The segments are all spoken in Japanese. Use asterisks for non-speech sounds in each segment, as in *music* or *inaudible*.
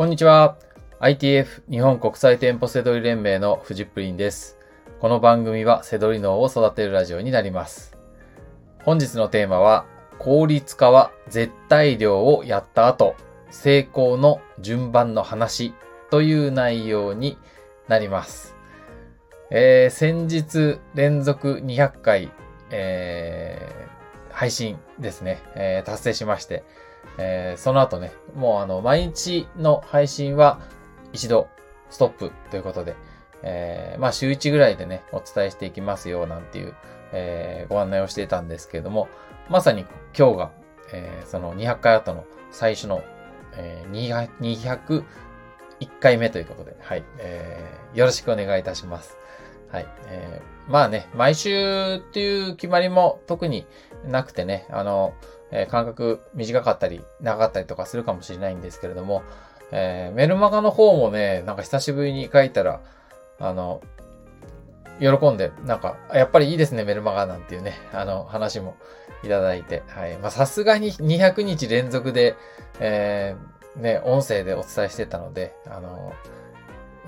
こんにちは。ITF 日本国際店舗セドリ連盟のフジプリンです。この番組はセドリ脳を育てるラジオになります。本日のテーマは、効率化は絶対量をやった後、成功の順番の話という内容になります。えー、先日連続200回、えー、配信ですね、えー達成しまして、えーその後ね、もうあの、毎日の配信は一度ストップということで、えーまあ週1ぐらいでね、お伝えしていきますよ、なんていう、えーご案内をしていたんですけれども、まさに今日が、えーその200回後の最初の、えー201回目ということで、はい、えーよろしくお願いいたします。はい。えーまあね、毎週っていう決まりも特になくてね、あの、えー間隔短かったり長かったりとかするかもしれないんですけれども、えーメルマガの方もね、なんか久しぶりに書いたら、あの、喜んで、なんか、やっぱりいいですね、メルマガなんていうね、あの、話もいただいて、はい。まあ、さすがに200日連続で、えーね、音声でお伝えしてたので、あの、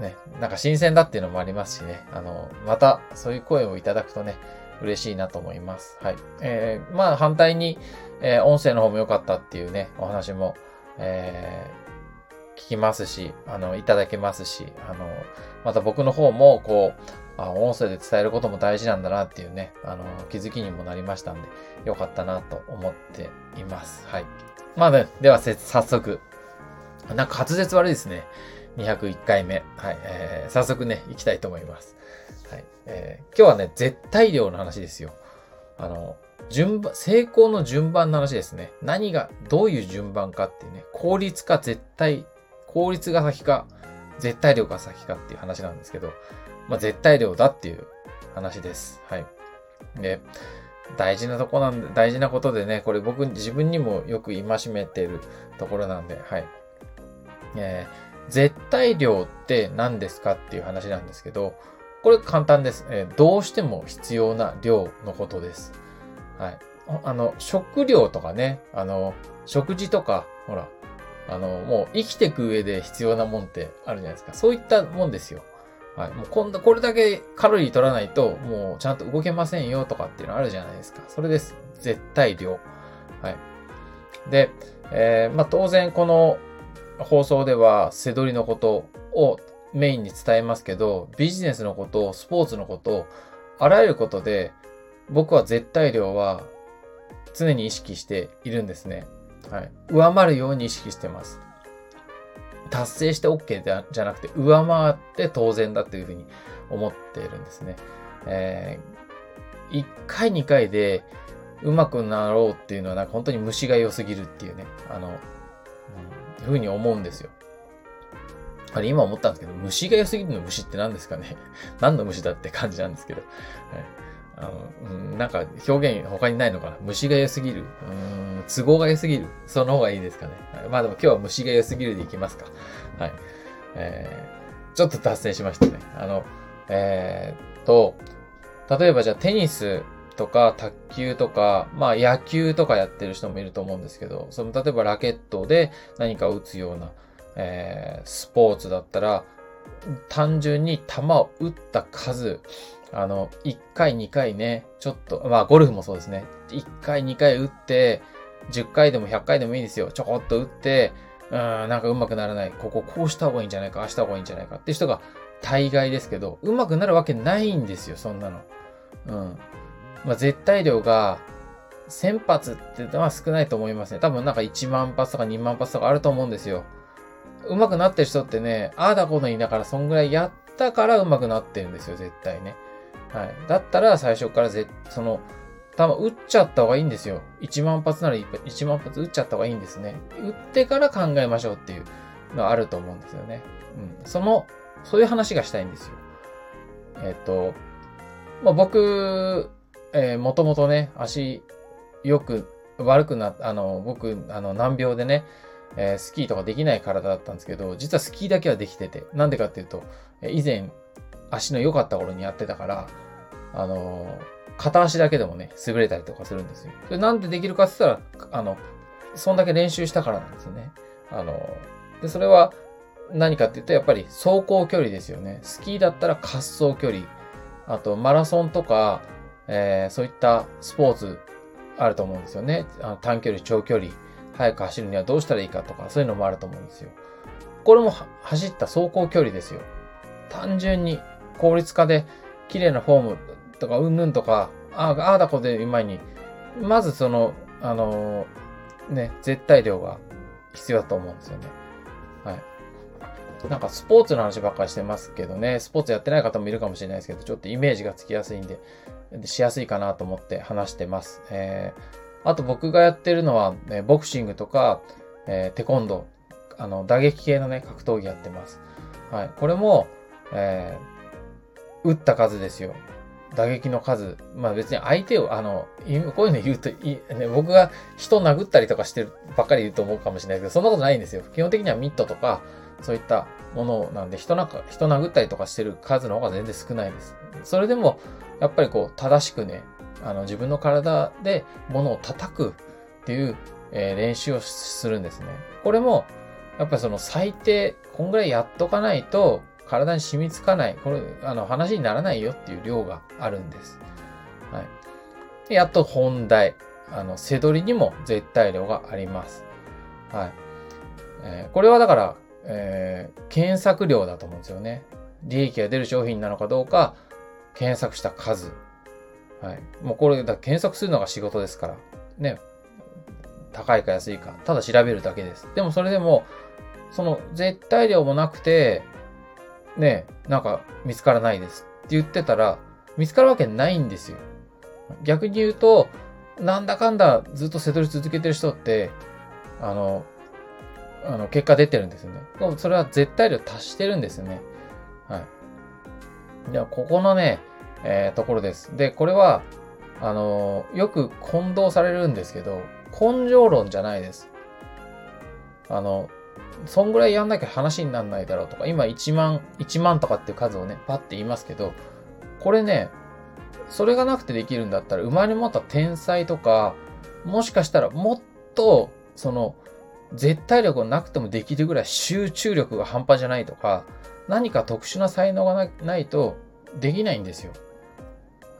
ね、なんか新鮮だっていうのもありますしね、あの、またそういう声をいただくとね、嬉しいなと思います。はい。えー、まあ反対に、えー音声の方も良かったっていうね、お話も、えー聞きますし、あの、いただけますし、あの、また僕の方も、こう、あ、音声で伝えることも大事なんだなっていうね、あの、気づきにもなりましたんで、良かったなと思っています。はい。まあね、では早速、なんか滑舌悪いですね。201回目。はい。えー、早速ね、行きたいと思います。はい。えー、今日はね、絶対量の話ですよ。あの、順番、成功の順番の話ですね。何が、どういう順番かっていうね、効率か絶対、効率が先か、絶対量が先かっていう話なんですけど、まあ、絶対量だっていう話です。はい。で、大事なとこなんで、大事なことでね、これ僕自分にもよく戒めてるところなんで、はい。えー絶対量って何ですかっていう話なんですけど、これ簡単です。えーどうしても必要な量のことです。はい。あの、食料とかね、あの、食事とか、ほら、あの、もう生きていく上で必要なもんってあるじゃないですか。そういったもんですよ。はい。もう今度、これだけカロリー取らないと、もうちゃんと動けませんよとかっていうのあるじゃないですか。それです。絶対量。はい。で、えーまあ当然この放送では、背取りのことをメインに伝えますけど、ビジネスのこと、スポーツのこと、あらゆることで、僕は絶対量は常に意識しているんですね。はい。上回るように意識してます。達成して OK じゃなくて、上回って当然だというふうに思っているんですね。えー、1回2回で上手くなろうっていうのはなんか本当に虫が良すぎるっていうね、あの、うん、ふうに思うんですよ。あれ今思ったんですけど、虫が良すぎるの虫って何ですかね *laughs* 何の虫だって感じなんですけど。はいあのうん、なんか表現他にないのかな虫が良すぎる。うん、都合が良すぎる。その方がいいですかね。まあでも今日は虫が良すぎるでいきますか。はい。えー、ちょっと脱線しましたね。あの、えー、と、例えばじゃあテニスとか卓球とか、まあ野球とかやってる人もいると思うんですけど、その例えばラケットで何か打つような、えー、スポーツだったら、単純に球を打った数、あの、1回2回ね、ちょっと、まあゴルフもそうですね。1回2回打って、10回でも100回でもいいんですよ。ちょこっと打って、うん、なんか上手くならない。こここうした方がいいんじゃないか、ああした方がいいんじゃないかって人が大概ですけど、上手くなるわけないんですよ、そんなの。うん。まあ絶対量が、1000発ってのは少ないと思いますね。多分なんか1万発とか2万発とかあると思うんですよ。上手くなってる人ってね、ああだこうだ言いながらそんぐらいやったから上手くなってるんですよ、絶対ね。はい。だったら最初からぜ、その、多分打っちゃった方がいいんですよ。1万発なら1万発打っちゃった方がいいんですね。打ってから考えましょうっていうのはあると思うんですよね。うん。その、そういう話がしたいんですよ。えっ、と、まあ、僕、えー、もともとね、足、よく、悪くな、あの、僕、あの、難病でね、えースキーとかできない体だったんですけど、実はスキーだけはできてて、なんでかっていうと、以前、足の良かった頃にやってたから、あのー片足だけでもね、滑れたりとかするんですよ。それなんでできるかって言ったら、あの、そんだけ練習したからなんですよね。あのーで、それは、何かっていうと、やっぱり走行距離ですよね。スキーだったら滑走距離。あと、マラソンとか、えー、そういったスポーツあると思うんですよね。あの短距離、長距離、速く走るにはどうしたらいいかとか、そういうのもあると思うんですよ。これも走った走行距離ですよ。単純に効率化で綺麗なフォームとか、うんぬんとか、ああ、だこで前に、まずその、あのー、ね、絶対量が必要だと思うんですよね。はい。なんかスポーツの話ばっかりしてますけどね、スポーツやってない方もいるかもしれないですけど、ちょっとイメージがつきやすいんで、しやすいかなと思って話してます。えー、あと僕がやってるのは、ね、ボクシングとか、えー、テコンドー、あの、打撃系のね、格闘技やってます。はい。これも、えー、打った数ですよ。打撃の数。まあ別に相手を、あの、こういうの言うとい、ね、僕が人殴ったりとかしてるばっかり言うと思うかもしれないけど、そんなことないんですよ。基本的にはミットとか、そういったものなんで、人なんか、人殴ったりとかしてる数の方が全然少ないです。それでも、やっぱりこう、正しくね、あの、自分の体で物を叩くっていう、えー、練習をするんですね。これも、やっぱりその最低、こんぐらいやっとかないと、体に染みつかない、これ、あの、話にならないよっていう量があるんです。はい。でやっと本題。あの、背取りにも絶対量があります。はい。えー、これはだから、えー、検索量だと思うんですよね。利益が出る商品なのかどうか、検索した数。はい。もうこれ、だ検索するのが仕事ですから。ね。高いか安いか。ただ調べるだけです。でもそれでも、その絶対量もなくて、ね、なんか見つからないですって言ってたら、見つかるわけないんですよ。逆に言うと、なんだかんだずっと瀬戸り続けてる人って、あの、あの、結果出てるんですよね。それは絶対量達してるんですよね。はい。では、ここのね、えー、ところです。で、これは、あのー、よく混同されるんですけど、根性論じゃないです。あの、そんぐらいやんなきゃ話にならないだろうとか、今1万、1万とかっていう数をね、パッて言いますけど、これね、それがなくてできるんだったら、生まれ持った天才とか、もしかしたらもっと、その、絶対力がなくてもできるぐらい集中力が半端じゃないとか、何か特殊な才能がないとできないんですよ。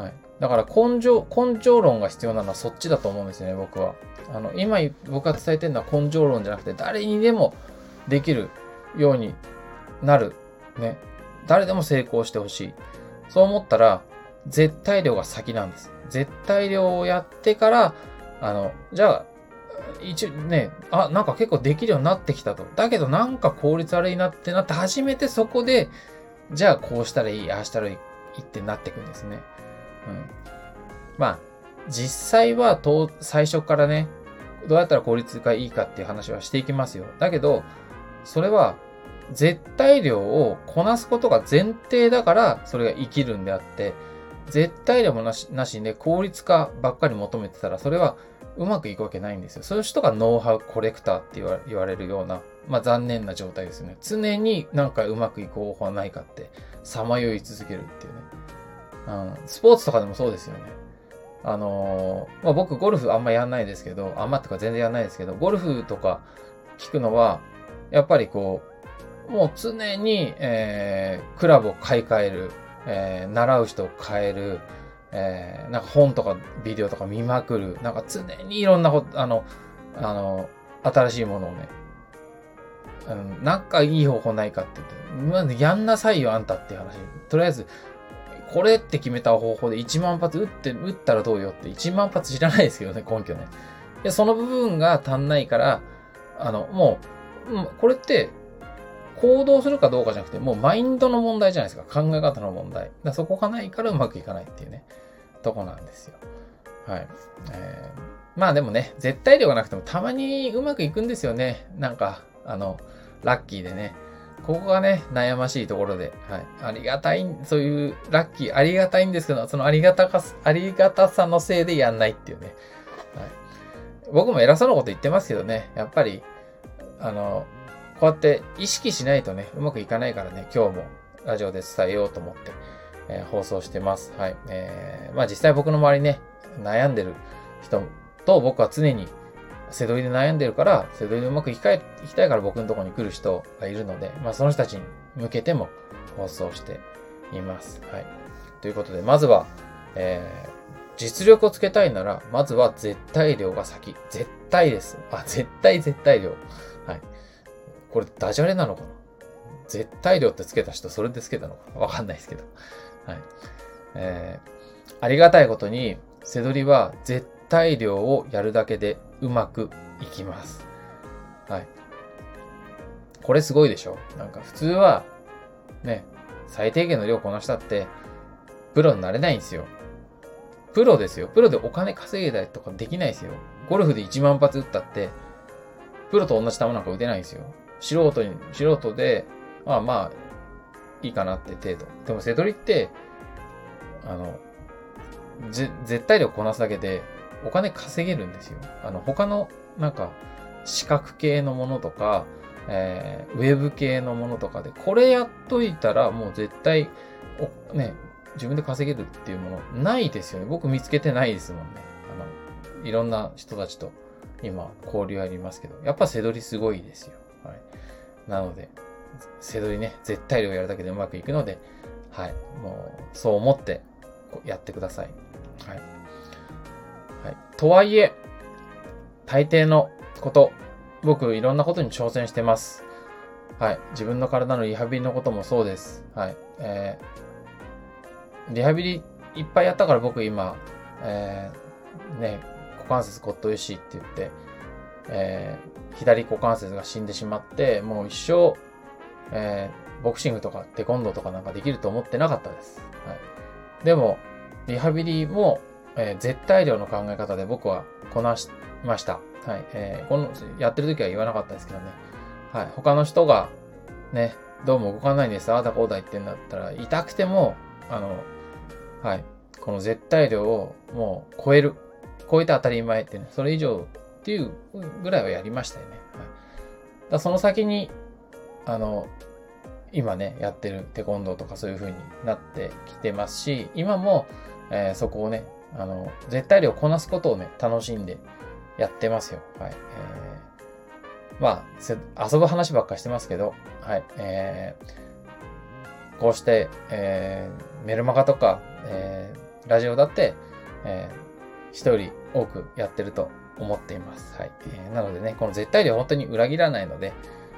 はい。だから根性、根性論が必要なのはそっちだと思うんですね、僕は。あの、今僕が伝えてるのは根性論じゃなくて、誰にでもできるようになる。ね。誰でも成功してほしい。そう思ったら、絶対量が先なんです。絶対量をやってから、あの、じゃあ、一応ね、あ、なんか結構できるようになってきたと。だけどなんか効率悪いなってなって初めてそこで、じゃあこうしたらいい、ああしたらいいってなっていくんですね。うん。まあ、実際はと最初からね、どうやったら効率がいいかっていう話はしていきますよ。だけど、それは絶対量をこなすことが前提だからそれが生きるんであって、絶対量もなしなしで効率化ばっかり求めてたらそれはうまくいくわけないんですよ。そういう人がノウハウコレクターって言われるような、まあ残念な状態ですよね。常になんかうまくいく方法はないかって、さまよい続けるっていうね。ん、スポーツとかでもそうですよね。あのー、まあ、僕ゴルフあんまやんないですけど、あんまってか全然やんないですけど、ゴルフとか聞くのは、やっぱりこう、もう常に、えー、クラブを買い替える、えー、習う人を変える、えー、なんか本とかビデオとか見まくる。なんか常にいろんなこと、あの、あの、新しいものをね、うん、なんかいい方法ないかって言って、まずやんなさいよ、あんたっていう話。とりあえず、これって決めた方法で1万発撃って、撃ったらどうよって1万発知らないですけどね、根拠ね。で、その部分が足んないから、あの、もう、これって、行動するかどうかじゃなくて、もうマインドの問題じゃないですか。考え方の問題。だそこがないからうまくいかないっていうね、とこなんですよ。はい。えー、まあでもね、絶対量がなくてもたまにうまくいくんですよね。なんか、あの、ラッキーでね。ここがね、悩ましいところで、はい。ありがたい、そういうラッキー、ありがたいんですけど、そのありがたか、ありがたさのせいでやんないっていうね。はい。僕も偉そうなこと言ってますけどね、やっぱり、あの、こうやって意識しないとね、うまくいかないからね、今日もラジオで伝えようと思って、えー、放送してます。はい。えー、まあ実際僕の周りね、悩んでる人と僕は常に、背取りで悩んでるから、背取りでうまくいきたいから僕のところに来る人がいるので、まあその人たちに向けても放送しています。はい。ということで、まずは、えー、実力をつけたいなら、まずは絶対量が先。絶対です。あ、絶対絶対量。はい。これダジャレなのかな？絶対量ってつけた人、それでつけたのかわかんないですけど。はい。えー、ありがたいことに、背取りは絶対量をやるだけでうまくいきます。はい。これすごいでしょ？なんか普通は、ね、最低限の量こなしたって、プロになれないんですよ。プロですよ。プロでお金稼げたりとかできないですよ。ゴルフで1万発打ったって、プロと同じ球なんか打てないんですよ。素人に、素人で、まあまあ、いいかなって程度。でも、セドリって、あの、ぜ、絶対量こなすだけで、お金稼げるんですよ。あの、他の、なんか、視覚系のものとか、えー、ウェブ系のものとかで、これやっといたら、もう絶対、お、ね、自分で稼げるっていうもの、ないですよね。僕見つけてないですもんね。あの、いろんな人たちと、今、交流ありますけど、やっぱ背取りすごいですよ。はい。なので、背取りね、絶対量やるだけでうまくいくので、はい。もう、そう思ってやってください。はい。はい。とはいえ、大抵のこと、僕いろんなことに挑戦してます。はい。自分の体のリハビリのこともそうです。はい。えー、リハビリいっぱいやったから僕今、えー、ね、股関節骨董石って言って、えー、左股関節が死んでしまって、もう一生、えー、ボクシングとかテコンドーとかなんかできると思ってなかったです。はい。でも、リハビリも、えー、絶対量の考え方で僕はこなしました。はい。えー、この、やってる時は言わなかったですけどね。はい。他の人が、ね、どうも動かないんです、ああだこうだ言ってんだったら、痛くても、あの、はい。この絶対量をもう超える。超えて当たり前ってね、それ以上っていうぐらいはやりましたよね。はい。だその先に、あの、今ね、やってるテコンドーとかそういう風になってきてますし、今も、えー、そこをね、あの、絶対量こなすことをね、楽しんでやってますよ。はい。えー、まあ、遊ぶ話ばっかしてますけど、はい。えー、こうして、えー、メルマガとか、えー、ラジオだって、えー、人より多くやってると思っています。はい。えー、なのでね、この絶対量本当に裏切らないので、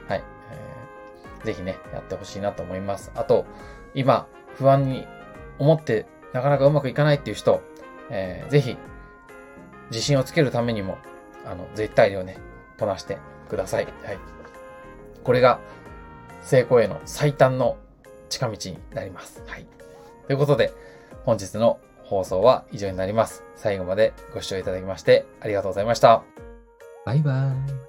はい。えー、ぜひね、やってほしいなと思います。あと、今、不安に思ってなかなかうまくいかないっていう人、えー、ぜひ、自信をつけるためにも、あの、絶対量ね、こなしてください。はい。これが、成功への最短の近道になります。はい。ということで、本日の放送は以上になります。最後までご視聴いただきましてありがとうございました。バイバーイ。